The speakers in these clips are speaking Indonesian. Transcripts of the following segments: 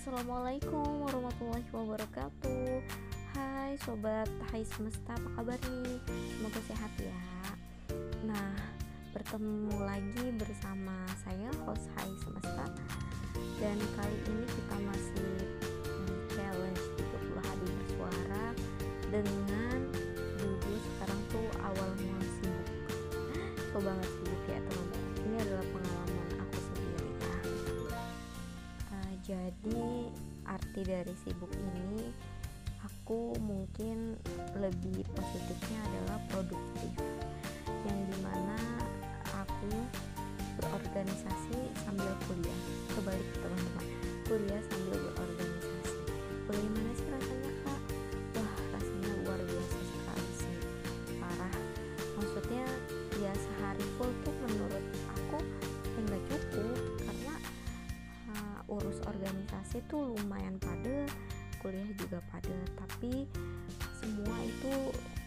Assalamualaikum warahmatullahi wabarakatuh. Hai sobat Hai semesta apa kabar nih? Semoga sehat ya. Nah bertemu lagi bersama saya host Hai semesta. Dan kali ini kita masih di challenge 30 hari bersuara Dengan judul sekarang tuh awal mula sibuk So banget Jadi arti dari sibuk ini aku mungkin lebih positifnya adalah produktif. Yang di mana aku berorganisasi sambil kuliah. Kebalik teman-teman. Kuliah sambil berorganisasi. Bagaimana sih rasanya tuh lumayan padat kuliah juga padat tapi semua itu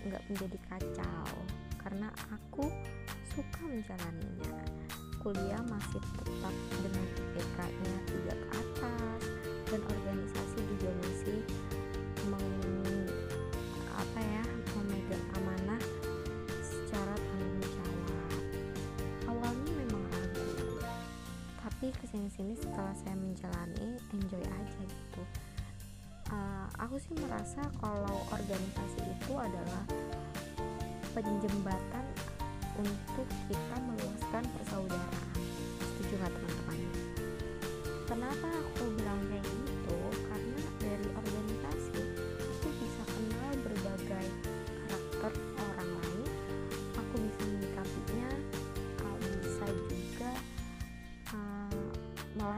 nggak menjadi kacau karena aku suka menjalaninya. Kuliah masih tetap tapi ke sini-sini setelah saya menjalani enjoy aja gitu. Uh, aku sih merasa kalau organisasi itu adalah penjembatan untuk kita meluaskan persaudaraan. Setuju nggak teman-teman? Kenapa aku bilang kayak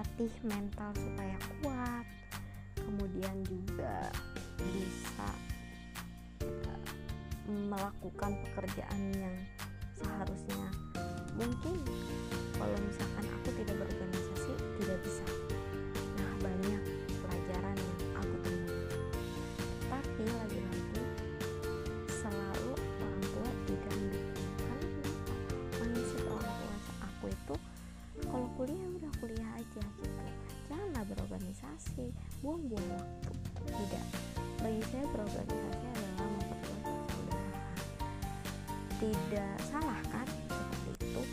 melatih mental supaya kuat kemudian juga bisa uh, melakukan pekerjaan yang seharusnya mungkin. Kalau misalkan aku tidak berorganisasi tidak bisa berorganisasi buang-buang waktu. Tidak. Bagi saya berorganisasi adalah memperluas persaudaraan tidak salah kan? Seperti itu.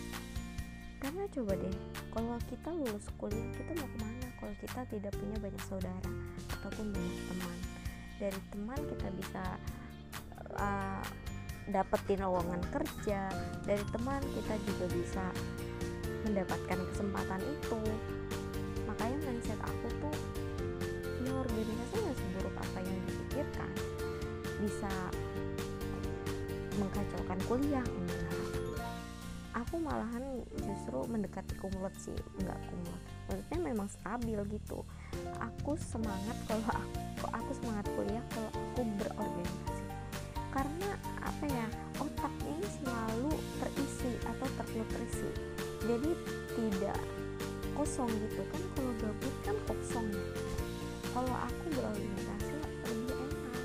Karena coba deh kalau kita lulus kuliah kita mau ke mana kalau kita tidak punya banyak saudara ataupun banyak teman? Dari teman kita bisa uh, dapetin lowongan kerja dari teman kita juga bisa mendapatkan kesempatan itu. Makanya mindset aku tuh ya organisasi nggak seburuk apa yang dipikirkan. Bisa mengkacaukan kuliah enggak. Aku malahan justru mendekati kumlot sih enggak kumlot. Maksudnya memang stabil gitu. Aku semangat kalau aku, aku semangat kuliah kalau aku berorganisasi. Karena apa ya otaknya ini selalu terisi atau ternutrisi. Jadi tidak kosong gitu kan kalau gabut kan ya kalau aku berorganisasi lebih enak.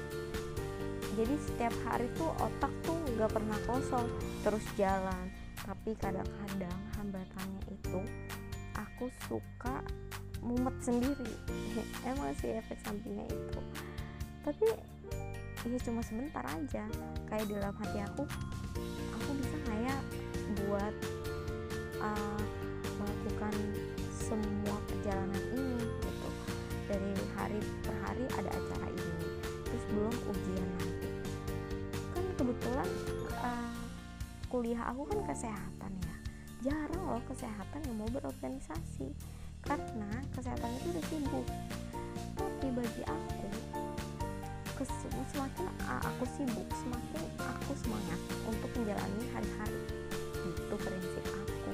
Jadi setiap hari tuh otak tuh nggak pernah kosong terus jalan. Tapi kadang-kadang hambatannya itu aku suka mumet sendiri. Emang sih efek sampingnya itu. Tapi ya cuma sebentar aja. Kayak dalam hati aku aku bisa nggak ya buat uh, melakukan semua kuliah aku kan kesehatan ya. Jarang loh kesehatan yang mau berorganisasi. Karena kesehatan itu udah sibuk. Tapi bagi aku semakin aku sibuk semakin aku semangat untuk menjalani hari-hari. Itu prinsip aku.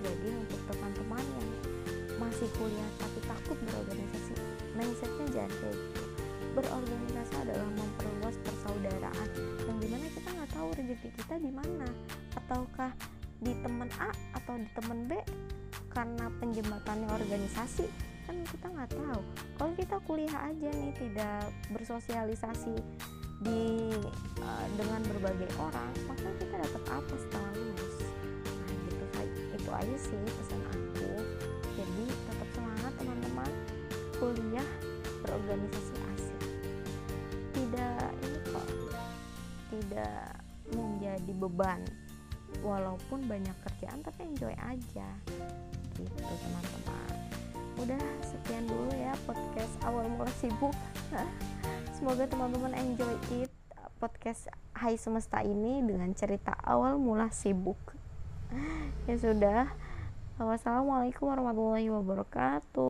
Jadi untuk teman-teman yang masih kuliah tapi takut berorganisasi mindsetnya jangan kayak berorganisasi adalah memperluas persaudaraan. Yang di mana kita tahu rezeki kita di mana? Ataukah di teman A atau di teman B? Karena penjembatannya organisasi kan kita nggak tahu. Kalau kita kuliah aja nih tidak bersosialisasi di uh, dengan berbagai orang maka kita dapat apa setelah lulus? Nah gitu itu aja sih pesan aku. Jadi tetap semangat teman-teman. Kuliah berorganisasi asik. Tidak ini kok tidak menjadi beban. Walaupun banyak kerjaan tapi enjoy aja. Gitu teman-teman. Udah sekian dulu ya podcast awal mula sibuk. Semoga teman-teman enjoy it podcast Hai Semesta ini dengan cerita awal mula sibuk. Ya sudah. Wassalamualaikum warahmatullahi wabarakatuh